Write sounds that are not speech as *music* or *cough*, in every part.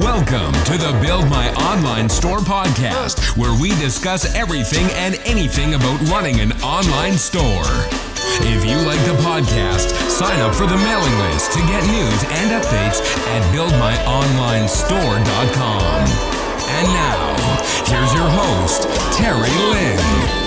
Welcome to the Build My Online Store podcast, where we discuss everything and anything about running an online store. If you like the podcast, sign up for the mailing list to get news and updates at buildmyonlinestore.com. And now, here's your host, Terry Lin.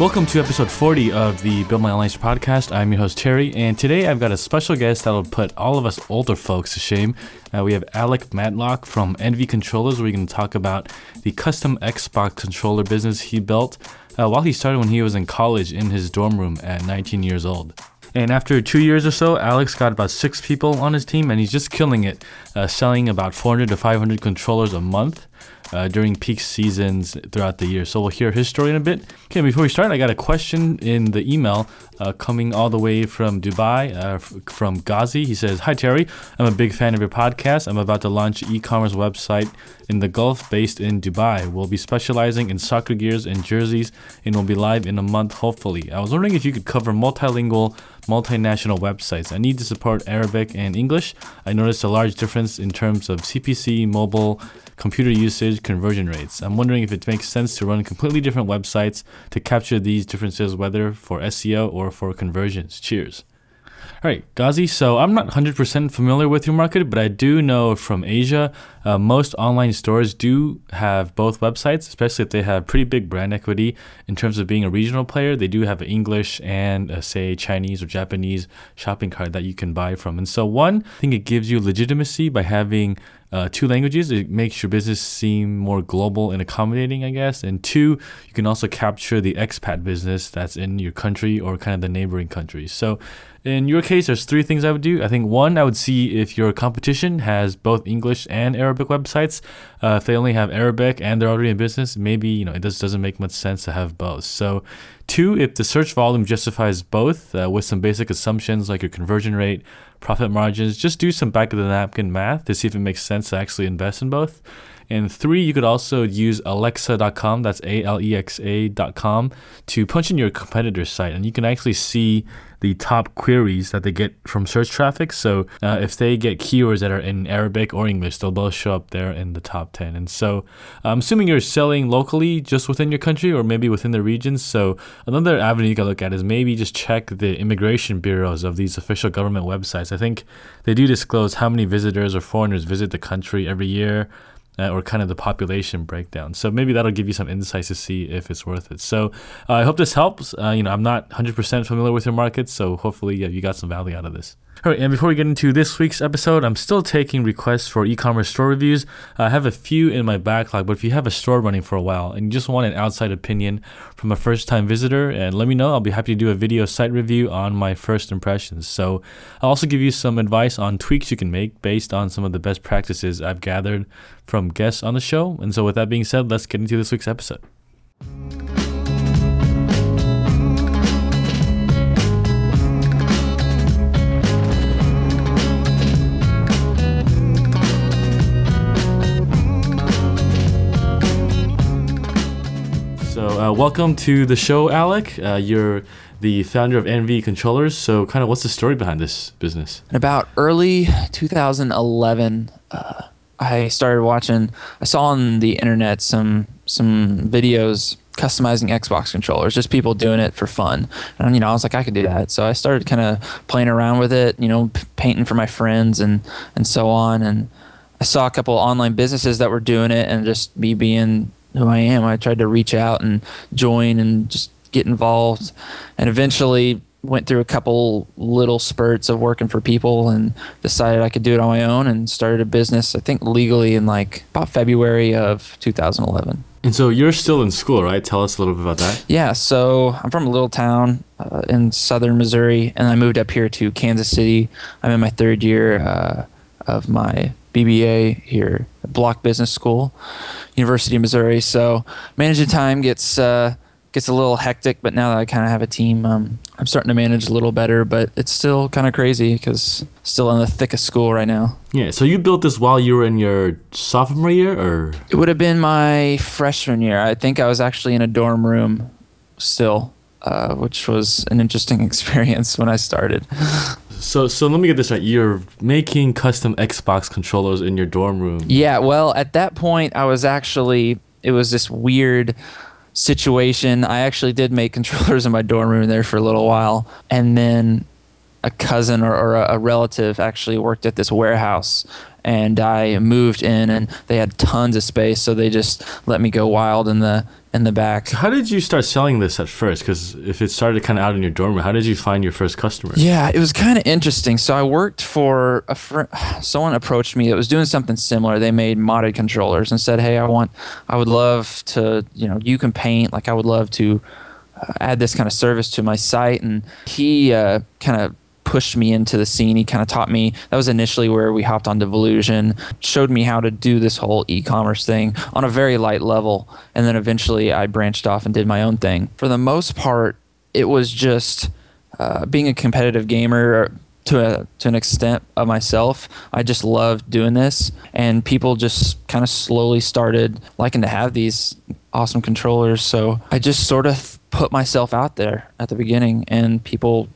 Welcome to episode 40 of the Build My Store podcast. I'm your host, Terry, and today I've got a special guest that'll put all of us older folks to shame. Uh, we have Alec Matlock from Envy Controllers. Where we're going to talk about the custom Xbox controller business he built uh, while he started when he was in college in his dorm room at 19 years old. And after two years or so, Alex got about six people on his team, and he's just killing it, uh, selling about 400 to 500 controllers a month uh, during peak seasons throughout the year. So we'll hear his story in a bit. Okay, before we start, I got a question in the email uh, coming all the way from Dubai uh, f- from Ghazi. He says, Hi Terry, I'm a big fan of your podcast. I'm about to launch an e commerce website in the Gulf based in Dubai. We'll be specializing in soccer gears and jerseys and will be live in a month, hopefully. I was wondering if you could cover multilingual, multinational websites. I need to support Arabic and English. I noticed a large difference in terms of CPC, mobile, computer usage, conversion rates. I'm wondering if it makes sense to run completely different websites to capture these differences, whether for SEO or for conversions. Cheers. All right, Ghazi. So I'm not 100% familiar with your market, but I do know from Asia, uh, most online stores do have both websites, especially if they have pretty big brand equity in terms of being a regional player. They do have an English and, say, Chinese or Japanese shopping cart that you can buy from. And so, one, I think it gives you legitimacy by having uh, two languages. It makes your business seem more global and accommodating, I guess. And two, you can also capture the expat business that's in your country or kind of the neighboring countries. So, in your case, there's three things I would do. I think one, I would see if your competition has both English and Arabic websites. Uh, if they only have Arabic and they're already in business, maybe you know it just doesn't make much sense to have both. So, two, if the search volume justifies both uh, with some basic assumptions like your conversion rate, profit margins, just do some back of the napkin math to see if it makes sense to actually invest in both. And three, you could also use alexa.com, that's A L E X A.com, to punch in your competitor's site. And you can actually see the top queries that they get from search traffic. So uh, if they get keywords that are in Arabic or English, they'll both show up there in the top 10. And so I'm assuming you're selling locally just within your country or maybe within the region. So another avenue you can look at is maybe just check the immigration bureaus of these official government websites. I think they do disclose how many visitors or foreigners visit the country every year uh, or kind of the population breakdown. So maybe that'll give you some insights to see if it's worth it. So uh, I hope this helps. Uh, you know, I'm not 100% familiar with your market, so hopefully you got some value out of this. All right, and before we get into this week's episode, I'm still taking requests for e-commerce store reviews. I have a few in my backlog, but if you have a store running for a while and you just want an outside opinion from a first-time visitor, and let me know. I'll be happy to do a video site review on my first impressions. So I'll also give you some advice on tweaks you can make based on some of the best practices I've gathered from guests on the show. And so with that being said, let's get into this week's episode. Uh, welcome to the show, Alec. Uh, you're the founder of Envy Controllers. So, kind of, what's the story behind this business? In about early 2011, uh, I started watching. I saw on the internet some some videos customizing Xbox controllers, just people doing it for fun. And you know, I was like, I could do that. So I started kind of playing around with it. You know, p- painting for my friends and and so on. And I saw a couple online businesses that were doing it, and just me being who I am, I tried to reach out and join and just get involved. And eventually went through a couple little spurts of working for people and decided I could do it on my own and started a business, I think legally in like about February of 2011. And so you're still in school, right? Tell us a little bit about that. Yeah, so I'm from a little town uh, in southern Missouri, and I moved up here to Kansas City. I'm in my third year uh, of my BBA here at Bloch Business School, University of Missouri. So managing time gets uh, gets a little hectic, but now that I kind of have a team, um, I'm starting to manage a little better. But it's still kind of crazy because still in the thick of school right now. Yeah. So you built this while you were in your sophomore year, or It would have been my freshman year. I think I was actually in a dorm room still, uh, which was an interesting *laughs* experience when I started. So so let me get this right. You're making custom Xbox controllers in your dorm room. Yeah, well, at that point, I was actually, it was this weird situation. I actually did make *laughs* controllers in my dorm room there for a little while. And then a cousin or, or a, a relative actually worked at this warehouse. And I moved in, and they had tons of space, so they just let me go wild in the in the back. How did you start selling this at first? Because if it started kind of out in your dorm room, how did you find your first customer? Yeah, it was kind of interesting. So I worked for a friend. Someone approached me that was doing something similar. They made modded controllers and said, "Hey, I want, I would love to, you know, you can paint. Like I would love to uh, add this kind of service to my site." And he uh, kind of pushed me into the scene. He kind of taught me. That was initially where we hopped onto Volusion, showed me how to do this whole e-commerce thing on a very light level, and then eventually I branched off and did my own thing. For the most part, it was just uh, being a competitive gamer to a to an extent of myself. I just loved doing this, and people just kind of slowly started liking to have these awesome controllers. So I just sort of put myself out there at the beginning, and people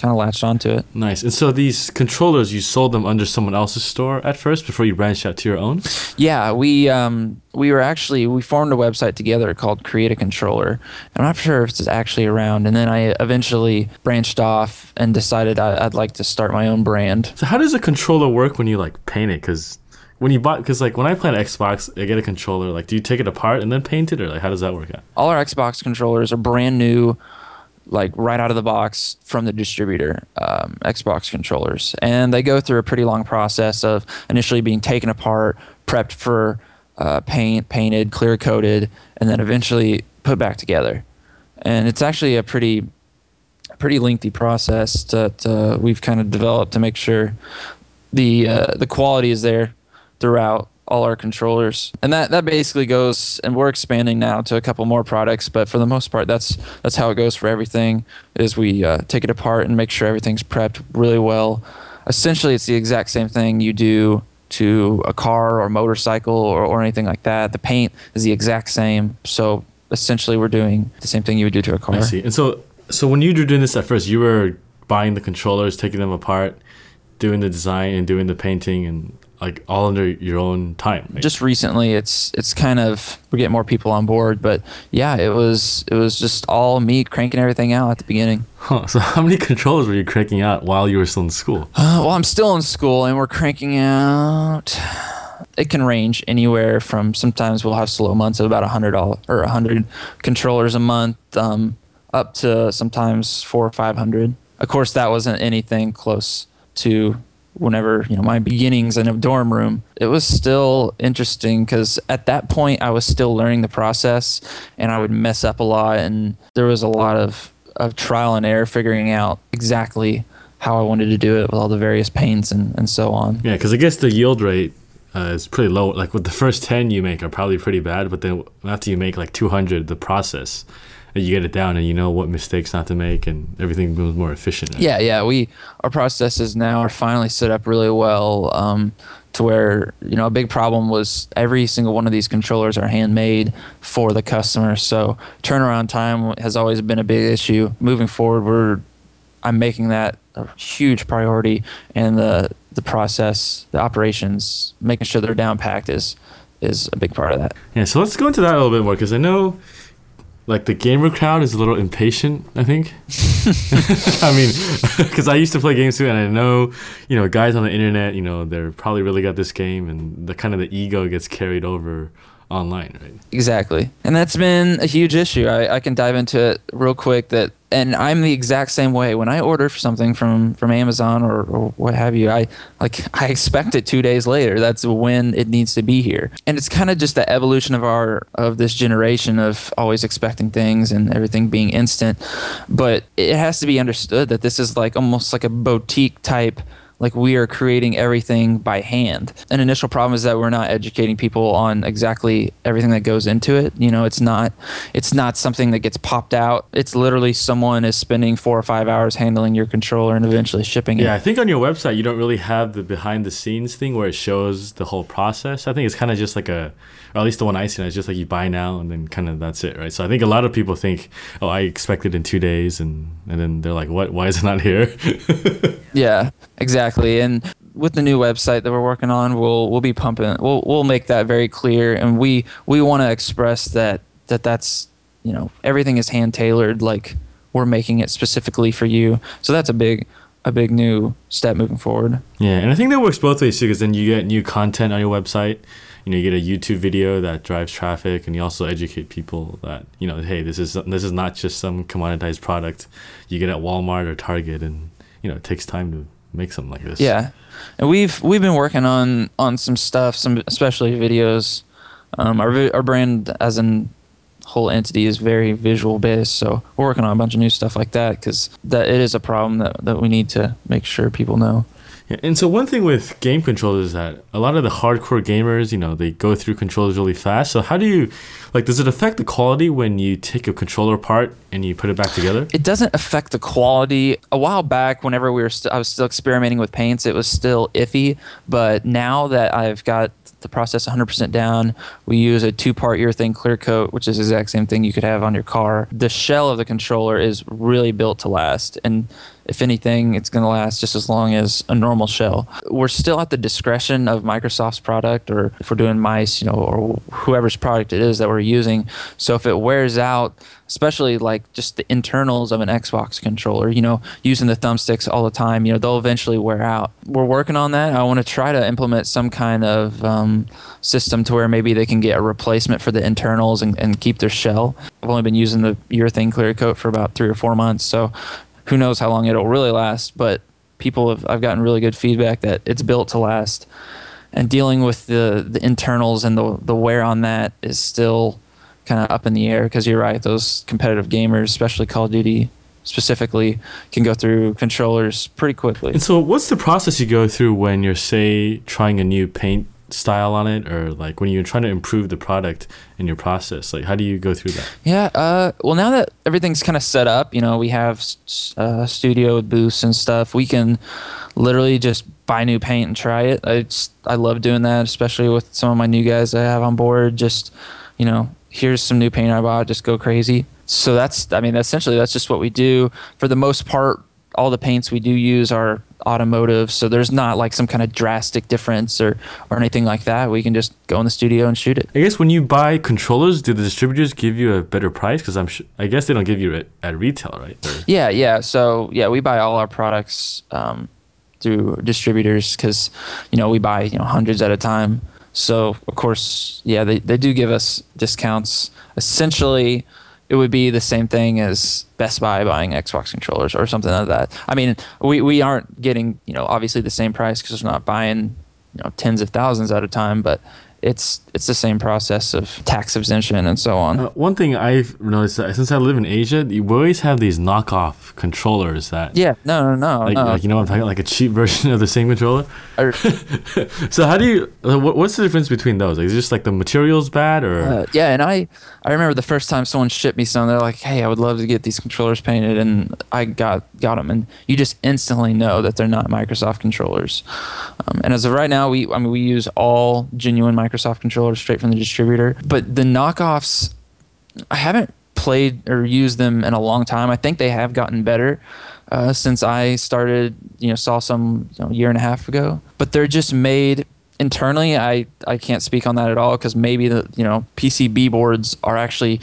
kind of latched onto it. Nice. And so these controllers, you sold them under someone else's store at first before you branched out to your own? Yeah, we um, we were actually we formed a website together called Create a Controller. I'm not sure if it's actually around. And then I eventually branched off and decided I, I'd like to start my own brand. So how does a controller work when you like paint it? Because when you bought because like when I play an Xbox, I get a controller. Like, do you take it apart and then paint it, or like how does that work out? All our Xbox controllers are brand new like right out of the box from the distributor um, Xbox controllers, and they go through a pretty long process of initially being taken apart, prepped for uh, paint, painted, clear coated, and then eventually put back together. And it's actually a pretty pretty lengthy process that uh, we've kind of developed to make sure the uh, the quality is there throughout all our controllers. And that that basically goes and we're expanding now to a couple more products, but for the most part that's that's how it goes for everything is we uh, take it apart and make sure everything's prepped really well. Essentially it's the exact same thing you do to a car or motorcycle or, or anything like that. The paint is the exact same. So essentially we're doing the same thing you would do to a car. I see. And so so when you were doing this at first, you were buying the controllers, taking them apart, doing the design and doing the painting and like all under your own time. Right? Just recently, it's it's kind of we're getting more people on board, but yeah, it was it was just all me cranking everything out at the beginning. Huh. So *laughs* how many controllers were you cranking out while you were still in school? Uh, well, I'm still in school, and we're cranking out. It can range anywhere from sometimes we'll have slow months of about a hundred or a hundred controllers a month, um, up to sometimes four or five hundred. Of course, that wasn't anything close to whenever you know my beginnings in a dorm room it was still interesting because at that point i was still learning the process and i would mess up a lot and there was a lot of, of trial and error figuring out exactly how i wanted to do it with all the various paints and, and so on Yeah, because I guess the yield rate uh, is pretty low. Like with the first ten you make are probably pretty bad, but then after you make like two hundred, the process. You get it down, and you know what mistakes not to make, and everything becomes more efficient. yeah yeah we our processes now are finally set up really well um, to where you know a big problem was every single one of these controllers are handmade for the customer. So turnaround time has always been a big issue. Moving forward we're i'm making that a huge priority and the the process the operations making sure they're down packed is is a big part of that. Yeah, so let's go into that a little bit more because I know, like, the gamer crowd is a little impatient. I think. *laughs* *laughs* I mean, *laughs* because I used to play games too, and I know, you know, guys on the internet, you know, they're probably really got this game, and the kind of the ego gets carried over online, right? Exactly. And that's been a huge issue. I, I can dive into it real quick that and I'm the exact same way. When I order something from, from Amazon or, or what have you, I like I expect it two days later. That's when it needs to be here. And it's kind of just the evolution of our of this generation of always expecting things and everything being instant. But it has to be understood that this is like almost like a boutique type like we are creating everything by hand. An initial problem is that we're not educating people on exactly everything that goes into it. You know, it's not it's not something that gets popped out. It's literally someone is spending 4 or 5 hours handling your controller and eventually shipping it. Yeah, I think on your website you don't really have the behind the scenes thing where it shows the whole process. I think it's kind of just like a, or at least the one I see, it's just like you buy now and then kind of that's it, right? So I think a lot of people think, oh, I expect it in two days, and and then they're like, what? Why is it not here? *laughs* Yeah, exactly. And with the new website that we're working on, we'll we'll be pumping. We'll we'll make that very clear, and we we want to express that that that's you know everything is hand tailored. Like we're making it specifically for you. So that's a big a big new step moving forward. Yeah, and I think that works both ways too, because then you get new content on your website. You know, you get a YouTube video that drives traffic, and you also educate people that you know, hey, this is this is not just some commoditized product you get at Walmart or Target, and you know, it takes time to make something like this. Yeah, and we've we've been working on on some stuff, some especially videos. Um, our our brand as an whole entity is very visual based, so we're working on a bunch of new stuff like that because that it is a problem that that we need to make sure people know. Yeah, and so one thing with game controllers is that a lot of the hardcore gamers, you know, they go through controllers really fast. So how do you, like, does it affect the quality when you take a controller apart and you put it back together? It doesn't affect the quality. A while back, whenever we were, st- I was still experimenting with paints. It was still iffy, but now that I've got the process 100% down, we use a two-part urethane clear coat, which is the exact same thing you could have on your car. The shell of the controller is really built to last, and if anything, it's going to last just as long as a normal shell. We're still at the discretion of Microsoft's product, or if we're doing mice, you know, or whoever's product it is that we're using. So if it wears out, especially like just the internals of an Xbox controller, you know, using the thumbsticks all the time, you know, they'll eventually wear out. We're working on that. I want to try to implement some kind of um, system to where maybe they can get a replacement for the internals and, and keep their shell. I've only been using the urethane clear coat for about three or four months, so who knows how long it'll really last, but people have I've gotten really good feedback that it's built to last. And dealing with the, the internals and the the wear on that is still kind of up in the air because you're right, those competitive gamers, especially Call of Duty specifically, can go through controllers pretty quickly. And so, what's the process you go through when you're, say, trying a new paint style on it, or like when you're trying to improve the product in your process? Like, how do you go through that? Yeah. Uh, well, now that everything's kind of set up, you know, we have uh, studio booths and stuff. We can literally just buy new paint and try it. I just, I love doing that, especially with some of my new guys I have on board. Just you know, here's some new paint I bought. Just go crazy. So that's, I mean, essentially that's just what we do. For the most part, all the paints we do use are automotive, so there's not like some kind of drastic difference or or anything like that. We can just go in the studio and shoot it. I guess when you buy controllers, do the distributors give you a better price? Because I'm, sh- I guess they don't give you it at retail, right? Or- Yeah, yeah. So yeah, we buy all our products um, through distributors because you know we buy you know hundreds at a time. So of course, yeah, they they do give us discounts. Essentially, it would be the same thing as Best Buy buying Xbox controllers or something like that. I mean, we we aren't getting you know obviously the same price because we're not buying you know tens of thousands at a time, but it's it's the same process of tax exemption and so on. Uh, one thing I've noticed since I live in Asia, you always have these knockoff controllers that, yeah, no, no, no, like, no. like you know what I'm talking like a cheap *laughs* version of the same controller. *laughs* So how do you? uh, what- What's the difference between those? Like, is it just like the materials bad, or Uh, yeah, and I I remember the first time someone shipped me some. They're like, "Hey, I would love to get these controllers painted," and I got got them, and you just instantly know that they're not Microsoft controllers. Um, and as of right now, we I mean we use all genuine Microsoft controllers straight from the distributor. But the knockoffs, I haven't played or used them in a long time. I think they have gotten better uh, since I started. You know, saw some you know, year and a half ago. But they're just made internally. I I can't speak on that at all because maybe the you know PCB boards are actually.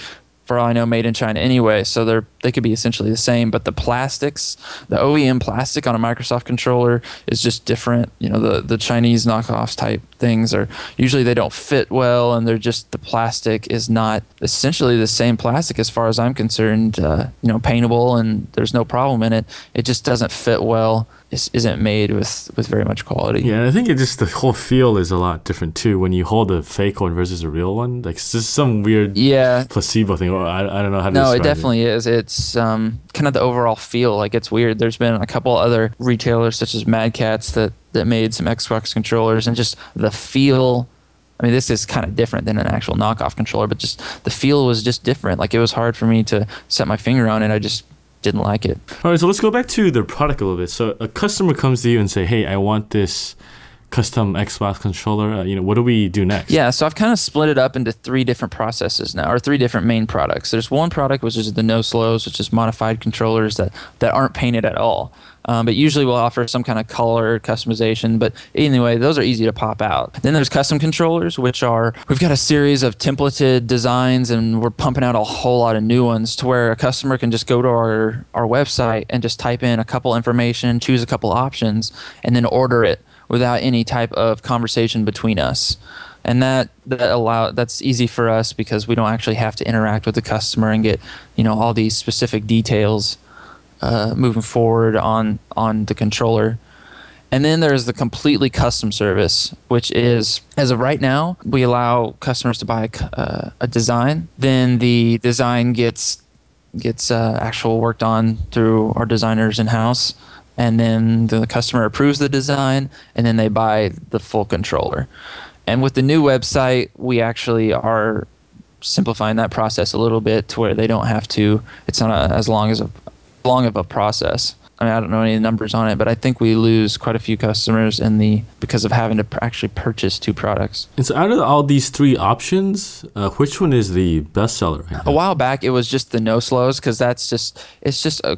For all I know, made in China anyway, so they're they could be essentially the same. But the plastics, the OEM plastic on a Microsoft controller is just different. You know, the the Chinese knockoffs type things are usually they don't fit well, and they're just the plastic is not essentially the same plastic as far as I'm concerned. Uh, you know, paintable and there's no problem in it. It just doesn't fit well. It isn't made with with very much quality. yeah? And I think it just the whole feel is a lot different too when you hold a fake one versus a real one. Like it's just some weird Yeah. placebo thing. Or I, I don't know how to. No, it definitely is. It's um, kind of the overall feel. Like it's weird. There's been a couple other retailers such as Mad Catz that that made some Xbox controllers, and just the feel. I mean, this is kind of different than an actual knockoff controller, but just the feel was just different. Like it was hard for me to set my finger on it. I just didn't like it. All right, so let's go back to the product a little bit. So a customer comes to you and say, "Hey, I want this custom Xbox controller. Uh, you know, what do we do next? Yeah, so I've kind of split it up into three different processes now, or three different main products. There's one product which is the no slows, which is modified controllers that that aren't painted at all. Um, but usually we'll offer some kind of color customization. But anyway, those are easy to pop out. Then there's custom controllers, which are we've got a series of templated designs, and we're pumping out a whole lot of new ones to where a customer can just go to our our website and just type in a couple information, choose a couple options, and then order it without any type of conversation between us and that that allow that's easy for us because we don't actually have to interact with the customer and get you know all these specific details uh, moving forward on on the controller. And then there's the completely custom service, which is as of right now, we allow customers to buy uh, a design. Then the design gets gets uh, actual worked on through our designers in house, and then the customer approves the design, and then they buy the full controller. And with the new website, we actually are simplifying that process a little bit to where they don't have to. It's not a, as long as a long of a process. I mean, I don't know any numbers on it, but I think we lose quite a few customers in the because of having to pr- actually purchase two products. And so, out of all these three options, uh, which one is the best seller? A while back, it was just the no slows because that's just it's just a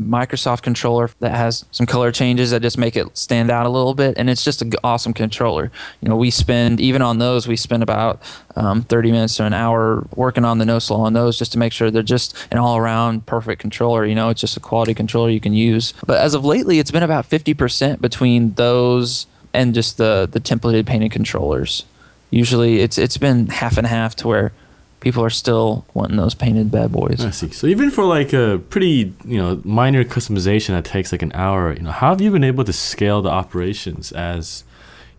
Microsoft controller that has some color changes that just make it stand out a little bit, and it's just an awesome controller. You know, we spend even on those, we spend about um, 30 minutes to an hour working on the no slow on those just to make sure they're just an all around perfect controller. You know, it's just a quality controller you can use. But as of lately, it's been about 50% between those and just the the templated painted controllers. Usually, it's it's been half and half to where people are still wanting those painted bad boys. I see. So even for like a pretty, you know, minor customization that takes like an hour, you know, how have you been able to scale the operations as,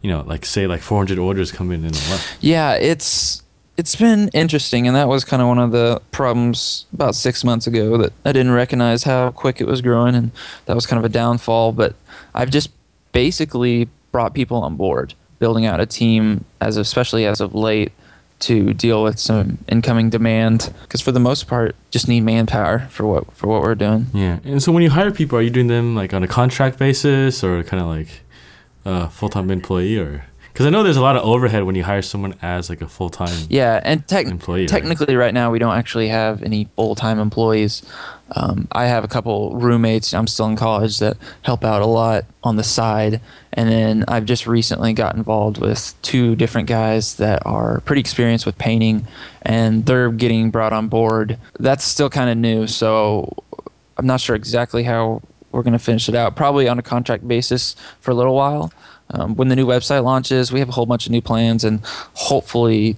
you know, like say like 400 orders come in in a month? Yeah, it's it's been interesting, and that was kind of one of the problems about six months ago that I didn't recognize how quick it was growing, and that was kind of a downfall. But I've just basically brought people on board, building out a team as especially as of late to deal with some incoming demand because for the most part just need manpower for what for what we're doing. Yeah and so when you hire people are you doing them like on a contract basis or kind of like a full-time employee or because I know there's a lot of overhead when you hire someone as like a full time yeah and tech- employee. Technically, right? right? now we don't actually have any full time employees. Um, I have a couple roommates. I'm still in college that help out a lot on the side, and then I've just recently got involved with two different guys that are pretty experienced with painting, and they're getting brought on board. That's still kind of new, so I'm not sure exactly how we're going to finish it out. Probably on a contract basis for a little while um, when the new website launches, we have a whole bunch of new plans, and hopefully,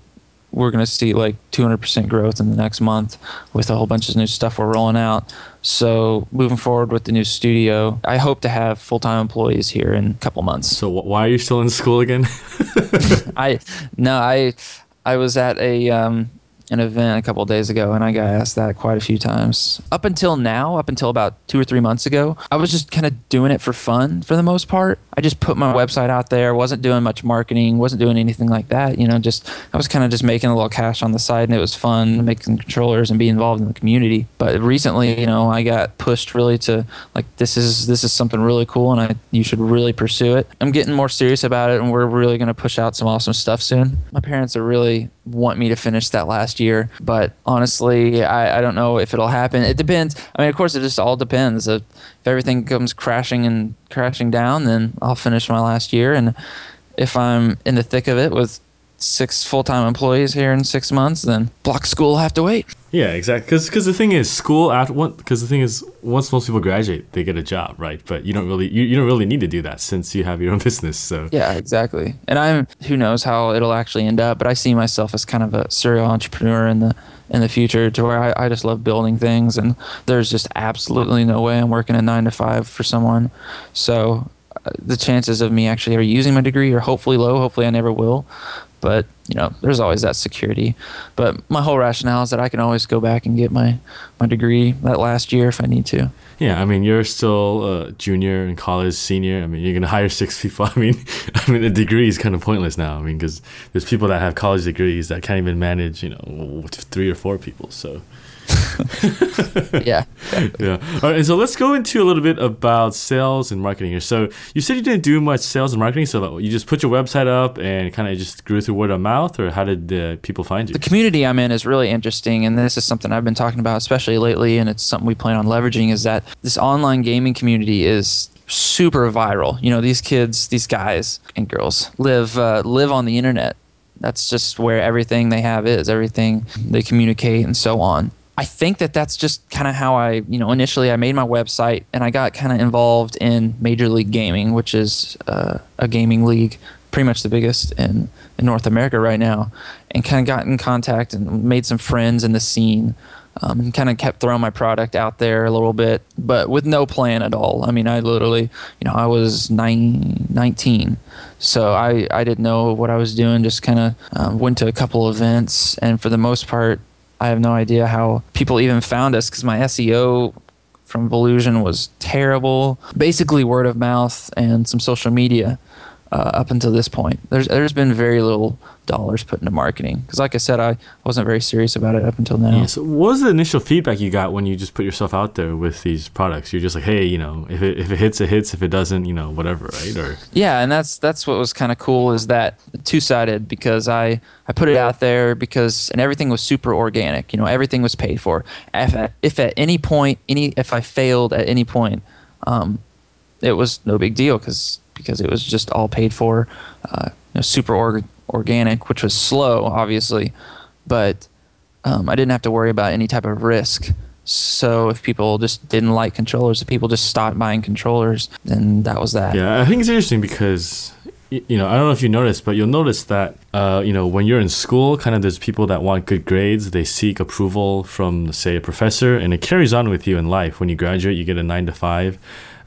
we're going to see like 200% growth in the next month with a whole bunch of new stuff we're rolling out. So, moving forward with the new studio, I hope to have full time employees here in a couple months. So, why are you still in school again? *laughs* *laughs* I no, I I was at a um, an event a couple days ago, and I got asked that quite a few times. Up until now, up until about two or three months ago, I was just kind of doing it for fun for the most part. I just put my website out there, wasn't doing much marketing, wasn't doing anything like that. You know, just I was kind of just making a little cash on the side, and it was fun making controllers and be involved in the community. But recently, you know, I got pushed really to like this is this is something really cool, and I you should really pursue it. I'm getting more serious about it, and we're really going to push out some awesome stuff soon. My parents are really want me to finish that last year. But honestly, I, I don't know if it'll happen. It depends. I mean, of course, it just all depends. If, if everything comes crashing and crashing down, then I'll finish my last year. And if I'm in the thick of it with six full-time employees here in six months, then Bloch school will have to wait. Yeah, exactly. Because because the thing is, school after. Because the thing is, once most people graduate, they get a job, right? But you don't really you, you don't really need to do that since you have your own *laughs* business. So yeah, exactly. And I'm who knows how it'll actually end up, but I see myself as kind of a serial entrepreneur in the in the future to where I, I just love building things and there's just absolutely no way I'm working a nine to five for someone. So uh, the chances of me actually ever using my degree are hopefully low. Hopefully I never will but you know there's always that security. But my whole rationale is that i can always go back and get my my degree that last year if i need to. Yeah i mean you're still a junior in college senior. I mean you're to hire six people. *laughs* I mean i mean a degree is kind of pointless now. I mean because there's people that have college degrees that can't even manage you know three or four people. So *laughs* yeah. yeah. All right. And so let's go into a little bit about sales and marketing here. So you said you didn't do much sales and marketing. So you just put your website up and kind of just grew through word of mouth, or how did uh, people find you? The community I'm in is really interesting, and this is something I've been talking about, especially lately, and it's something we plan on leveraging. Is that this online gaming community is super viral. You know, these kids, these guys and girls live uh, live on the internet. That's just where everything they have is, everything they communicate and so on. I think that that's just kind of how I, you know, initially I made my website and I got kind of involved in Major League Gaming, which is uh, a gaming league, pretty much the biggest in, in North America right now, and kind of got in contact and made some friends in the scene. Um, and kind of kept throwing my product out there a little bit, but with no plan at all. I mean, I literally, you know, I was nine, 19, so I, I didn't know what I was doing. Just kind of um, went to a couple events, and for the most part, I have no idea how people even found us because my SEO from Volusion was terrible. Basically, word of mouth and some social media uh, up until this point. There's there's been very little dollars put into marketing because, like I said, I wasn't very serious about it up until now. Yeah, so what was the initial feedback you got when you just put yourself out there with these products? You're just like, hey, you know, if it, if it hits, it hits. If it doesn't, you know, whatever, right? Or yeah, and that's that's what was kind of cool is that two sided because I I put it out there because and everything was super organic. You know, everything was paid for. If at, if at any point any if I failed at any point, um, it was no big deal because because it was just all paid for, uh, you know, super org- organic, which was slow, obviously, but um, I didn't have to worry about any type of risk. So if people just didn't like controllers, if people just stopped buying controllers, then that was that. Yeah, I think it's interesting because you know I don't know if you noticed, but you'll notice that uh, you know when you're in school, kind of there's people that want good grades. They seek approval from say a professor, and it carries on with you in life. When you graduate, you get a nine to five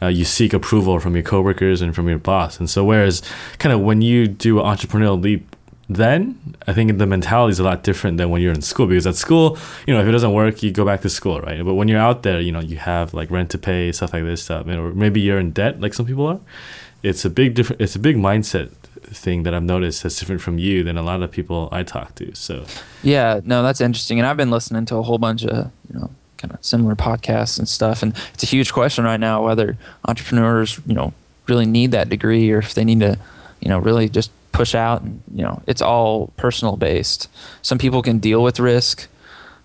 uh, you seek approval from your coworkers and from your boss. And so, whereas kind of when you do an entrepreneurial leap, then I think the mentality is a lot different than when you're in school because at school, you know, if it doesn't work, you go back to school, right? But when you're out there, you know, you have like rent to pay, stuff like this stuff, or maybe you're in debt, like some people are. It's a big different. It's a big mindset thing that I've noticed that's different from you than a lot of people I talk to. So, yeah, no, that's interesting, and I've been listening to a whole bunch of you know kind of similar podcasts and stuff. And it's a huge question right now whether entrepreneurs, you know, really need that degree or if they need to, you know, really just push out. And, you know, it's all personal based. Some people can deal with risk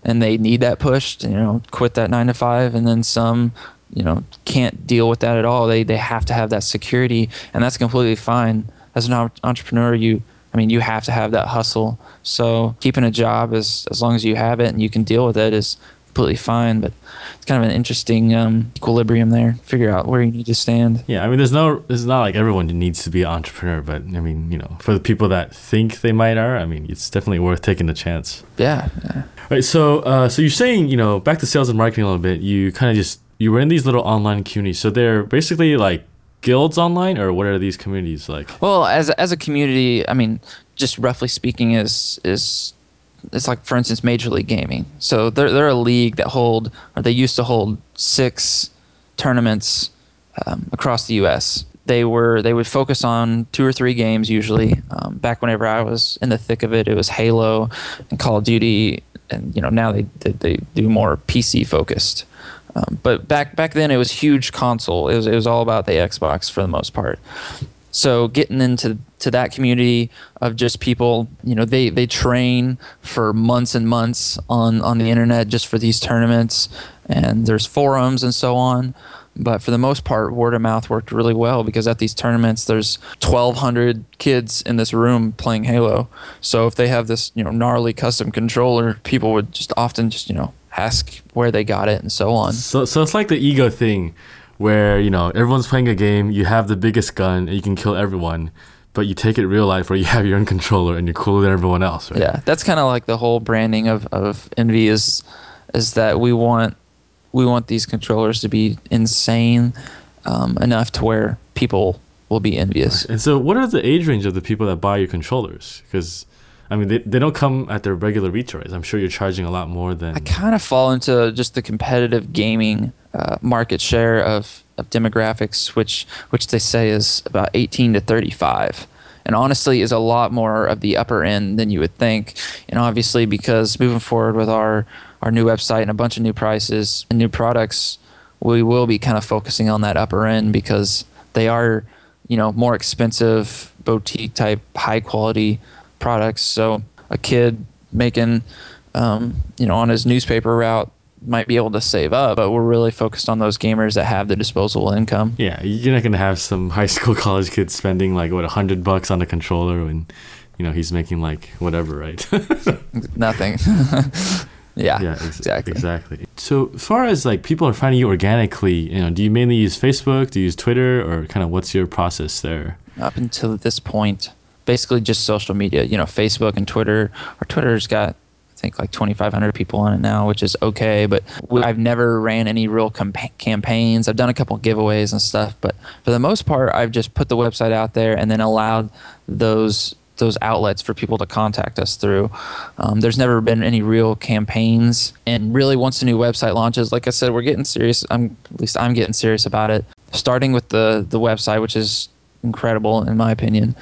and they need that pushed, you know, quit that nine to five. And then some, you know, can't deal with that at all. They, they have to have that security and that's completely fine. As an entrepreneur, you, I mean, you have to have that hustle. So keeping a job as as long as you have it and you can deal with it is completely fine. But it's kind of an interesting um, equilibrium there. Figure out where you need to stand. Yeah, I mean, there's no, it's not like everyone needs to be an entrepreneur, but I mean, you know, for the people that think they might are, I mean, it's definitely worth taking the chance. Yeah. yeah. Right. So, uh, so you're saying, you know, back to sales and marketing a little bit. You kind of just you were in these little online communities. So they're basically like guilds online, or what are these communities like? Well, as as a community, I mean, just roughly speaking, is is it's like for instance Major League Gaming. So they're they're a league that hold or they used to hold six tournaments um, across the U.S. They were they would focus on two or three games usually. Um, back whenever I was in the thick of it, it was Halo and Call of Duty, and you know now they they, they do more PC focused. Um, but back back then it was huge console. It was it was all about the Xbox for the most part. So getting into to that community of just people, you know, they they train for months and months on on the internet just for these tournaments, and there's forums and so on. But for the most part, word of mouth worked really well because at these tournaments, there's 1,200 kids in this room playing Halo. So if they have this, you know, gnarly custom controller, people would just often just, you know, ask where they got it and so on. So, so it's like the ego thing where you know everyone's playing a game you have the biggest gun and you can kill everyone but you take it real life where you have your own controller and you're cooler than everyone else right? yeah that's kind of like the whole branding of, of envy is is that we want we want these controllers to be insane um, enough to where people will be envious and so what are the age range of the people that buy your controllers because I mean, they, they don't come at their regular retail I'm sure you're charging a lot more than. I kind of fall into just the competitive gaming uh, market share of, of demographics, which which they say is about 18 to 35 and honestly is a lot more of the upper end than you would think. And obviously, because moving forward with our our new website and a bunch of new prices and new products, we will be kind of focusing on that upper end because they are, you know, more expensive boutique type high quality products. So a kid making, um, you know, on his newspaper route might be able to save up, but we're really focused on those gamers that have the disposable income. Yeah, you're not gonna have some high school *laughs* college kid spending like what a hundred bucks on a controller when, you know, he's making like whatever, right? *laughs* Nothing. *laughs* yeah, yeah, ex- exactly. exactly. So, as far as like people are finding you organically, you know, do you mainly use Facebook? Do you use Twitter, or kind of what's your process there? Up until this point, basically just social media. You know, Facebook and Twitter. Our Twitter's got I think like 2,500 people on it now, which is okay. But I've never ran any real campa- campaigns. I've done a couple giveaways and stuff, but for the most part, I've just put the website out there and then allowed those those outlets for people to contact us through. Um, there's never been any real campaigns, and really, once a new website launches, like I said, we're getting serious. I'm at least I'm getting serious about it. Starting with the the website, which is incredible in my opinion,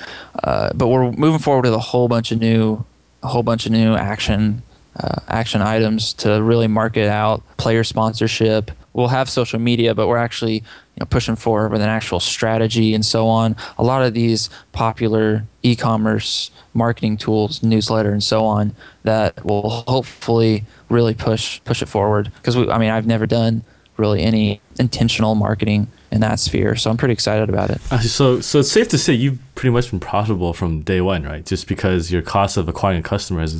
uh, but we're moving forward with a whole bunch of new, a whole bunch of new action uh, action items to really market out player sponsorship. We'll have social media, but we're actually you know, pushing forward with an actual strategy and so on. A lot of these popular e-commerce marketing tools, newsletter, and so on, that will hopefully really push push it forward. Because I mean, I've never done really any intentional marketing in that sphere, so I'm pretty excited about it. Uh, so, so it's safe to say you've pretty much been profitable from day one, right? Just because your cost of acquiring a customer has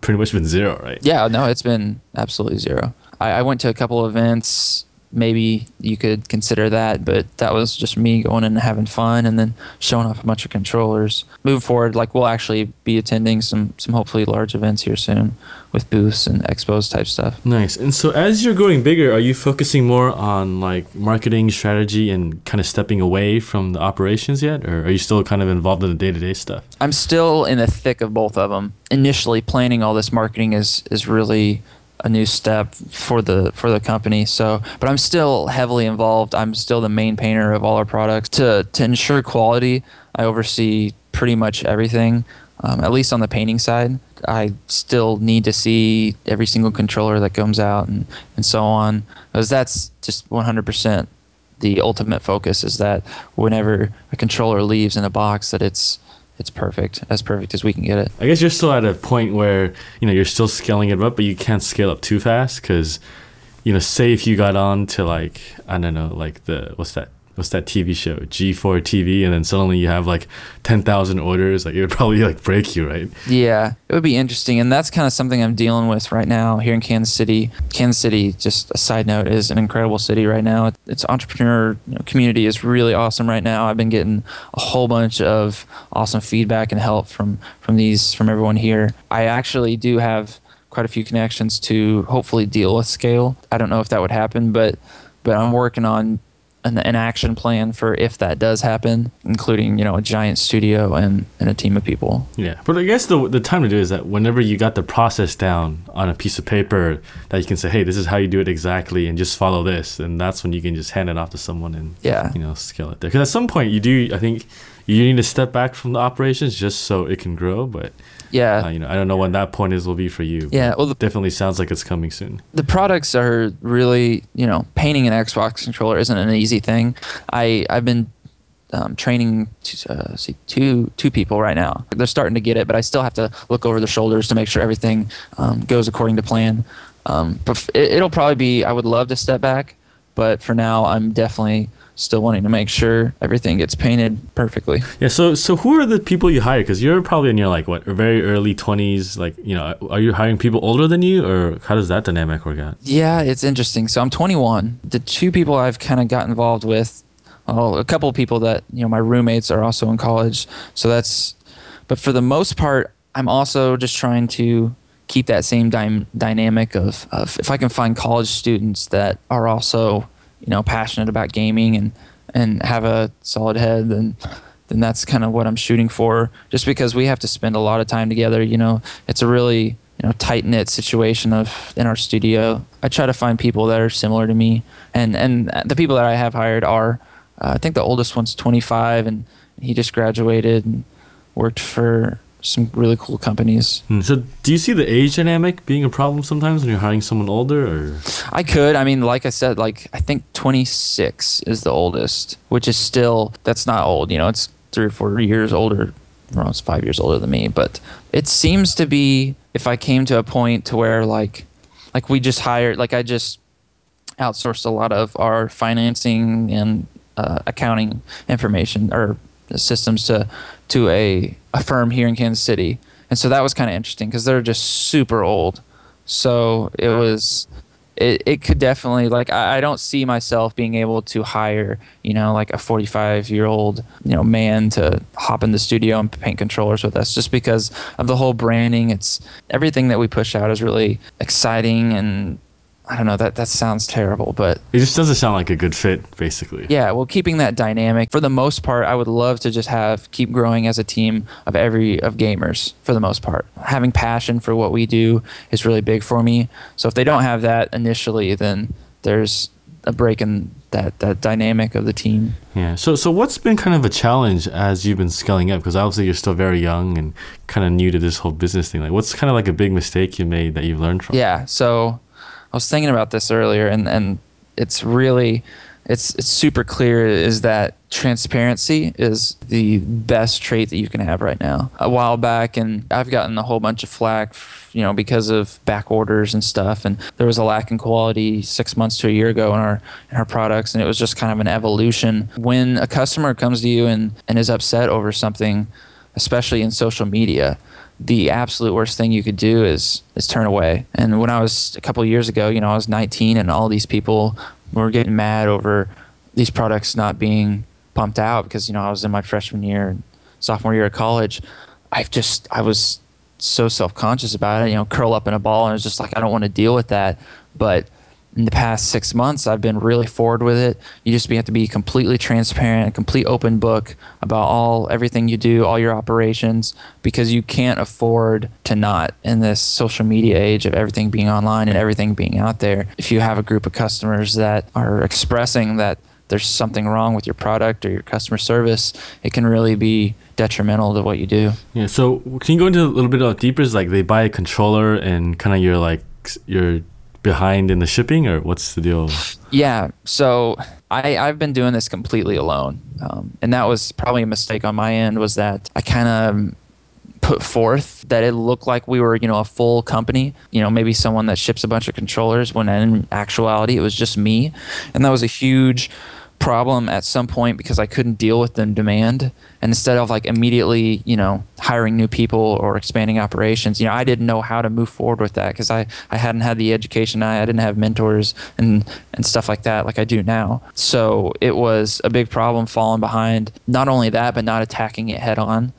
pretty much been zero, right? Yeah, no, it's been absolutely zero. I, I went to a couple of events. Maybe you could consider that, but that was just me going in and having fun, and then showing off a bunch of controllers. Moving forward, like we'll actually be attending some some hopefully large events here soon with booths and expos type stuff. Nice. And so, as you're growing bigger, are you focusing more on like marketing strategy and kind of stepping away from the operations yet, or are you still kind of involved in the day to day stuff? I'm still in the thick of both of them. Initially, planning all this marketing is is really a new step for the for the company. So, but I'm still heavily involved. I'm still the main painter of all our products. To to ensure quality, I oversee pretty much everything. Um, at least on the painting side, I still need to see every single controller that comes out and, and so on, because that's just 100% the ultimate focus. Is that whenever a controller leaves in a box, that it's it's perfect, as perfect as we can get it. I guess you're still at a point where you know you're still scaling it up, but you can't scale up too fast because, you know, say if you got on to like I don't know, like the what's that what's that TV show G4 TV, and then suddenly you have like ten thousand orders, like it would *laughs* probably like break you, right? Yeah, it would be interesting, and that's kind of something I'm dealing with right now here in Kansas City. Kansas City, just a side note, is an incredible city right now. Its entrepreneur community is really awesome right now. I've been getting a whole bunch of awesome feedback and help from from these from everyone here. I actually do have quite a few connections to hopefully deal with scale. I don't know if that would happen, but but I'm working on an, an action plan for if that does happen, including you know a giant studio and, and a team of people. Yeah, but I guess the the time to do is that whenever you got the process down on a piece of paper, that you can say, hey, this is how you do it exactly, and just follow this, and that's when you can just hand it off to someone and Yeah. you know scale it there. Because at some point you do, I think. You need to step back from the operations just so it can grow, but Yeah, uh, you know I don't know when that point is will be for you. yeah. Well, the, definitely sounds like it's coming soon. the products are really you know painting an Xbox controller isn't an easy thing. I I've been um, training t- uh, see, two two people right now. They're starting to get it, but I still have to look over their shoulders to make sure everything um, goes according to plan. Um, but it, it'll probably be. I would love to step back, but for now, I'm definitely still wanting to make sure everything gets painted perfectly. Yeah. So so who are the people you hire? Because you're probably in your like what very early twenties. Like you know, are you hiring people older than you, or how does that dynamic work out? Yeah, it's interesting. So I'm 21. The two people I've kind of got involved with, well, a couple of people that you know my roommates are also in college. So that's, but for the most part, I'm also just trying to keep that same dy- dynamic of, of if I can find college students that are also you know passionate about gaming and and have a solid head, then then that's kind of what I'm shooting for. Just because we have to spend a lot of time together, you know, it's a really you know tight knit situation of in our studio. I try to find people that are similar to me, and and the people that I have hired are, uh, I think the oldest one's 25 and he just graduated and worked for some really cool companies. Hmm, So, do you see the age dynamic being a problem sometimes when you're hiring someone older? Or I could. I mean, like I said, like I think 26 is the oldest, which is still that's not old. You know, it's three or four years older. Well, it's five years older than me, but it seems to be if I came to a point to where like, like we just hired, like I just outsourced a lot of our financing and uh, accounting information or systems to to a, a firm here in Kansas City, and so that was kind of interesting because they're just super old. So it was it, it could definitely like I, I don't see myself being able to hire you know like a 45 year old you know man to hop in the studio and paint controllers with us just because of the whole branding. It's everything that we push out is really exciting and I don't know that that sounds terrible but it just doesn't sound like a good fit, basically. yeah, well, keeping that dynamic for the most part, I would love to just have keep growing as a team of every of gamers for the most part. Having passion for what we do is really big for me. So if they don't have that initially, then there's a break in that that dynamic of the team. Yeah. So, so what's been kind of a challenge as you've been scaling up? Because obviously you're still very young and kind of new to this whole business thing. Like, what's kind of like a big mistake you made that you've learned from? Yeah. So I was thinking about this earlier, and and it's really it's it's super clear is that transparency is the best trait that you can have right now. A while back, and I've gotten a whole bunch of flack, you know, because of back orders and stuff, and there was a lack in quality six months to a year ago in our in our products, and it was just kind of an evolution. When a customer comes to you and and is upset over something, especially in social media the absolute worst thing you could do is is turn away. And when I was a couple years ago, you know, I was 19 and all these people were getting mad over these products not being pumped out because you know I was in my freshman year and sophomore year of college. I've just I was so self-conscious about it, you know, curl up in a ball and I was just like I don't want to deal with that. But in the past six months, I've been really forward with it. You just have to be completely transparent, complete open book about all everything you do, all your operations, because you can't afford to not in this social media age of everything being online and everything being out there. If you have a group of customers that are expressing that there's something wrong with your product or your customer service, it can really be detrimental to what you do. Yeah. So, can you go into a little bit of deeper? Is like they buy a controller and kind of you're like you're behind in the shipping, or what's the deal? Yeah, so I, I've been doing this completely alone, um, and that was probably a mistake on my end. Was that I kind of put forth that it looked like we were, you know, a full company, you know, maybe someone that ships a bunch of controllers, when in actuality it was just me, and that was a huge problem at some point because I couldn't deal with the demand. And instead of like immediately, you know, hiring new people or expanding operations, you know, I didn't know how to move forward with that because I, I hadn't had the education I, I didn't have mentors and, and stuff like that like I do now. So it was a big problem falling behind. Not only that, but not attacking it head on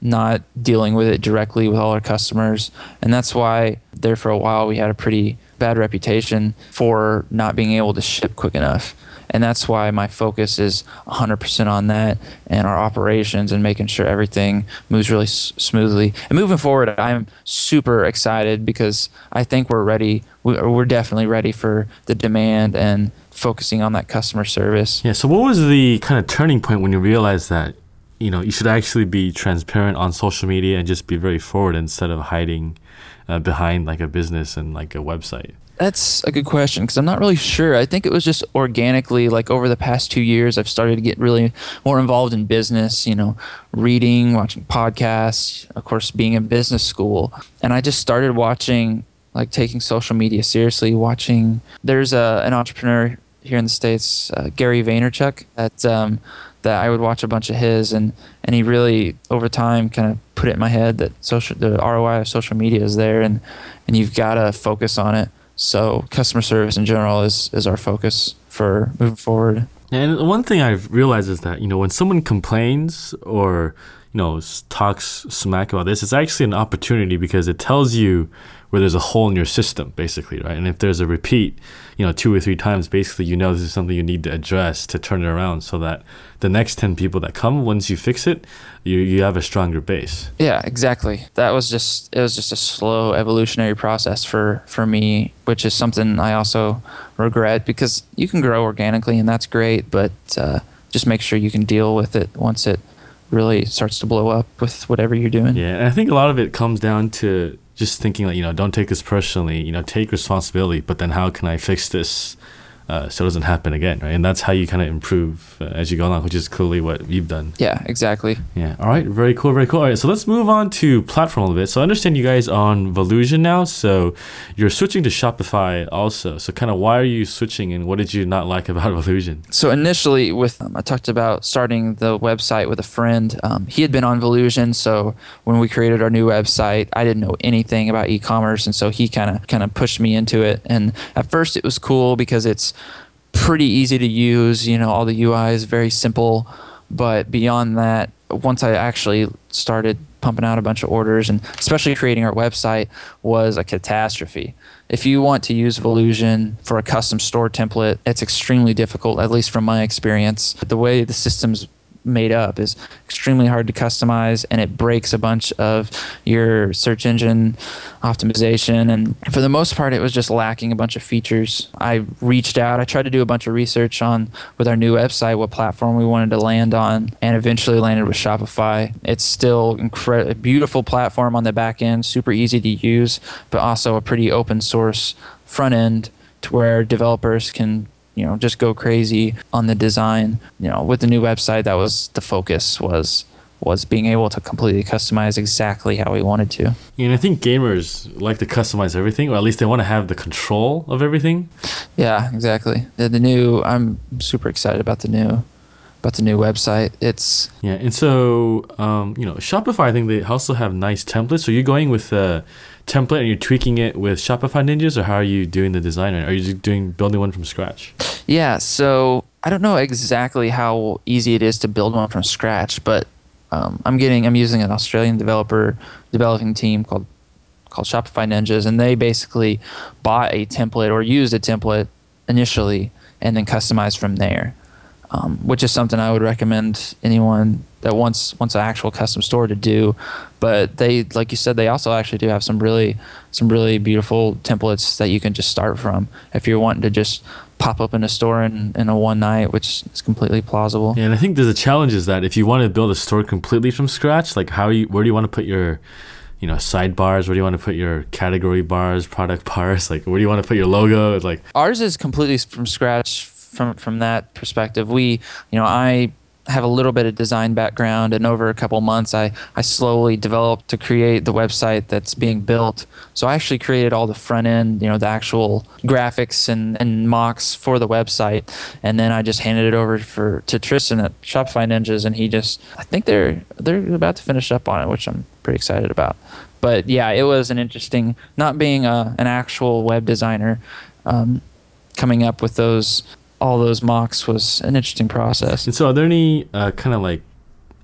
not dealing with it directly with all our customers. And that's why there for a while we had a pretty bad reputation for not being able to ship quick enough. And that's why my focus is 100% on that and our operations and making sure everything moves really s- smoothly. And moving forward, I'm super excited because I think we're ready. we- We're definitely ready for the demand and focusing on that customer service. Yeah. So, what was the kind of turning point when you realized that you know you should actually be transparent on social media and just be very forward instead of hiding uh, behind like a business and like a website? That's a good question because I'm not really sure. I think it was just organically, like over the past two years, I've started to get really more involved in business, you know, reading, watching podcasts, of course, being in business school. And I just started watching, like taking social media seriously, watching. There's a, an entrepreneur here in the States, uh, Gary Vaynerchuk, that, um, that I would watch a bunch of his and, and he really over time kind of put it in my head that social the ROI of social media is there and, and you've got to focus on it. So customer service in general is, is our focus for moving forward. And one thing I've realized is that you know when someone complains or you know talks smack about this, it's actually an opportunity because it tells you where there's a hole in your system, basically, right? And if there's a repeat, you know, two or three times, basically, you know this is something you need to address to turn it around, so that the next ten people that come, once you fix it, you you have a stronger base. Yeah, exactly. That was just it was just a slow evolutionary process for for me, which is something I also regret because you can grow organically and that's great, but uh, just make sure you can deal with it once it really starts to blow up with whatever you're doing. Yeah, and I think a lot of it comes down to just thinking like you know don't take this personally, you know take responsibility, but then how can I fix this uh, so it doesn't happen again, right? And that's how you kind of improve uh, as you go along, which is clearly what you've done. Yeah, exactly. Yeah. All right. Very cool. Very cool. All right. So let's move on to platform a little bit. So I understand you guys on Volusion now. So you're switching to Shopify also. So kind of why are you switching, and what did you not like about *laughs* Volusion? So initially, with um, I talked about starting the website with a friend. Um, he had been on Volusion, so when we created our new website, I didn't know anything about e-commerce, and so he kind of kind of pushed me into it. And at first, it was cool because it's pretty easy to use. You know, all the UI is very simple. But beyond that, once I actually started pumping out a bunch of orders and especially creating our website was a catastrophe. If you want to use Volusion for a custom store template, it's extremely difficult, at least from my experience. The way the system's made up is extremely hard to customize and it breaks a bunch of your search engine optimization. And for the most part it was just lacking a bunch of features. I reached out. I tried to do a bunch of research on with our new website what platform we wanted to land on and eventually landed with shopify. It's still incre- a beautiful platform on the back end super easy to use but also a pretty open source front end to where developers can you know just go crazy on the design you know with the new website that was the focus was was being able to completely customize exactly how we wanted to And I think gamers like to customize everything, or at least they want to have the control of everything. yeah exactly the, the new i'm super excited about the new about the new website it's Yeah, and so um, you know, Shopify. I think they also have nice templates. So you're going with a template and you're tweaking it with Shopify ninjas, or how are you doing the design? Are you just doing building one from scratch? Yeah, so I don't know exactly how easy it is to build one from scratch, but um, I'm getting I'm using an Australian developer developing team called called Shopify Ninjas, and they basically bought a template or used a template initially and then customized from there, um, which is something I would recommend anyone that wants wants an actual custom store to do. But they, like you said, they also actually do have some really some really beautiful templates that you can just start from if you're wanting to just pop up in a store in, in a one night, which is completely plausible. Yeah, and I think there's a challenge is that if you want to build a store completely from scratch, like how you where do you want to put your you know sidebars? Where do you want to put your category bars, product bars? Like where do you want to put your logo? Like ours is completely from scratch from from that perspective. We, you know, I have a little bit of design background and over a couple months I, I slowly developed to create the website that's being built. So i actually created all the front end you know the actual graphics and, and mocks for the website. And then i just handed it over for to tristan at shopify ninjas and he just i think they're they're about to finish up on it which i'm pretty excited about. But yeah it was an interesting not being a, an actual web designer um, coming up with those all those mocks was an interesting process. and so are there any uh, kind of like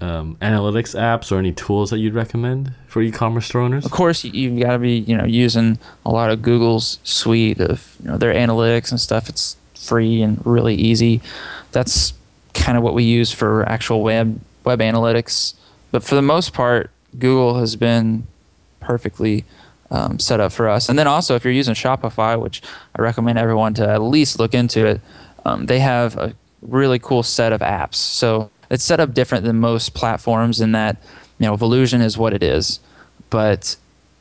um, analytics apps or any tools that you'd recommend for e-commerce store owners? Of course, you- you've got to be you know using a lot of Google's suite of you know their analytics and stuff. It's free and really easy. That's kind of what we use for actual web web analytics. But for the most part, Google has been perfectly um, set up for us. And then also, if you're using Shopify, which I recommend everyone to at least look into it, um, they have a really cool set of apps. So it's set up different than most platforms in that, you know, Volusion is what it is, but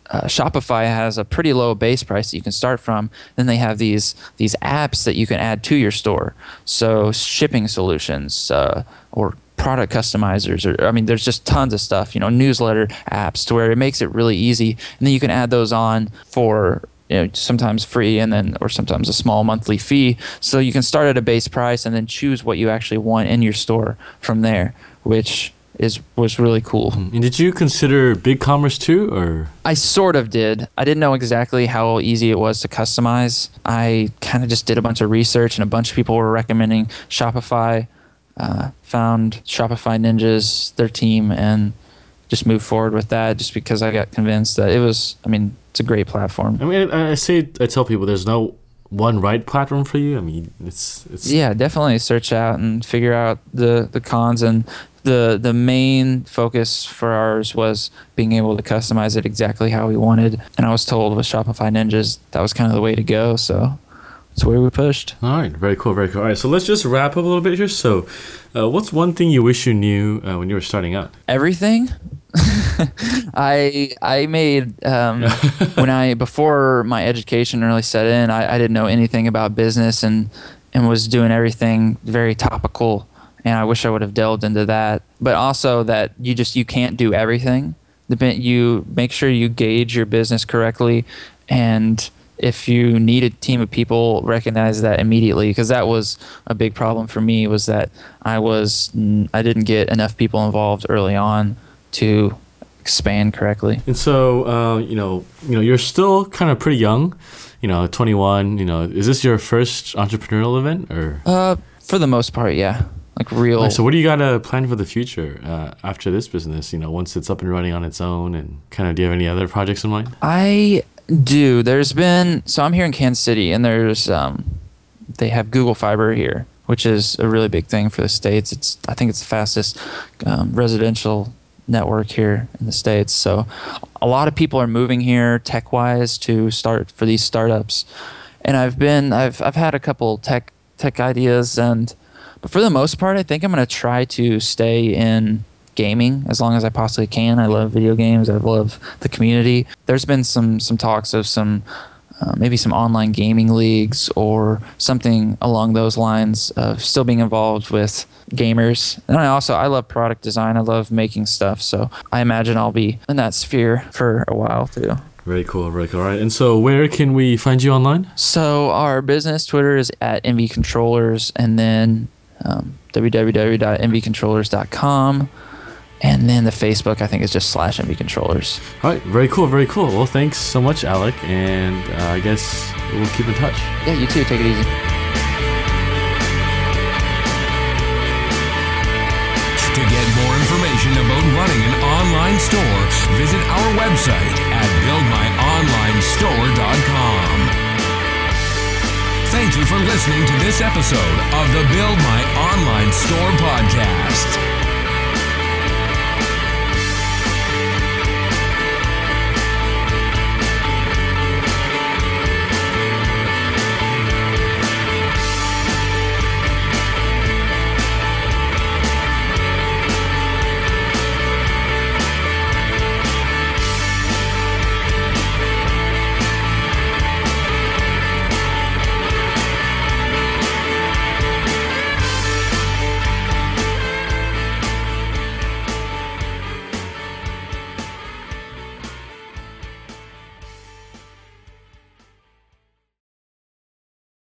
uh, Shopify has a pretty low base price that you can start from. Then they have these these apps that you can add to your store. So shipping solutions uh, or product customizers, or I mean, there's just tons of stuff. You know, newsletter apps to where it makes it really easy, and then you can add those on for you know sometimes free and then or sometimes a small monthly fee. So you can start at a base price and then choose what you actually want in your store from there, which is was really cool. And did you consider BigCommerce too, or I sort of did. I didn't know exactly how easy it was to customize. I kind of just did a bunch of research, and a bunch of people were recommending Shopify. Uh, found Shopify Ninjas, their team, and just moved forward with that. Just because I got convinced that it was. I mean, it's a great platform. I mean, I, I say I tell people there's no one right platform for you. I mean, it's it's Yeah, definitely search out and figure out the the cons and the the main focus for ours was being able to customize it exactly how we wanted. And I was told with Shopify Ninjas that was kind of the way to go. So that's where we pushed. All right, very cool, very cool. All right, so let's just wrap up a little bit here. So, uh, what's one thing you wish you knew uh, when you were starting out? Everything. *laughs* I I made um, *laughs* when I before my education really set in. I, I didn't know anything about business and and was doing everything very topical. And I wish I would have delved into that. But also that you just you can't do everything. You make sure you gauge your business correctly, and if you need a team of people, recognize that immediately because that was a big problem for me. Was that I was I didn't get enough people involved early on to expand correctly. And so, uh, you know, you know, you're still kind of pretty young. You know, 21. You know, is this your first entrepreneurial event or? Uh, for the most part, yeah. Like real. Right, so, what do you got to plan for the future uh, after this business? You know, once it's up and running on its own, and kind of, do you have any other projects in mind? I do. There's been so I'm here in Kansas City, and there's um, they have Google Fiber here, which is a really big thing for the states. It's I think it's the fastest um, residential network here in the states. So a lot of people are moving here tech wise to start for these startups. And I've been I've I've had a couple tech tech ideas and but for the most part I think I'm going to try to stay in gaming as long as I possibly can. I love video games. I love the community. There's been some some talks of some uh, maybe some online gaming leagues or something along those lines of still being involved with gamers. And I also I love product design. I love making stuff. So I imagine I'll be in that sphere for a while too. Very cool, very cool. All right. And so where can we find you online? So our business Twitter is at Envy Controllers and then um, www.nvcontrollers.com. And then the Facebook, I think, is just slash Envy Controllers. All right, very cool, very cool. Well, thanks so much, Alec, and uh, I guess we'll keep in touch. Yeah, you too. Take it easy. To get more information about running an online store, visit our website at buildmyonlinestore.com. Thank you for listening to this episode of the Build My Online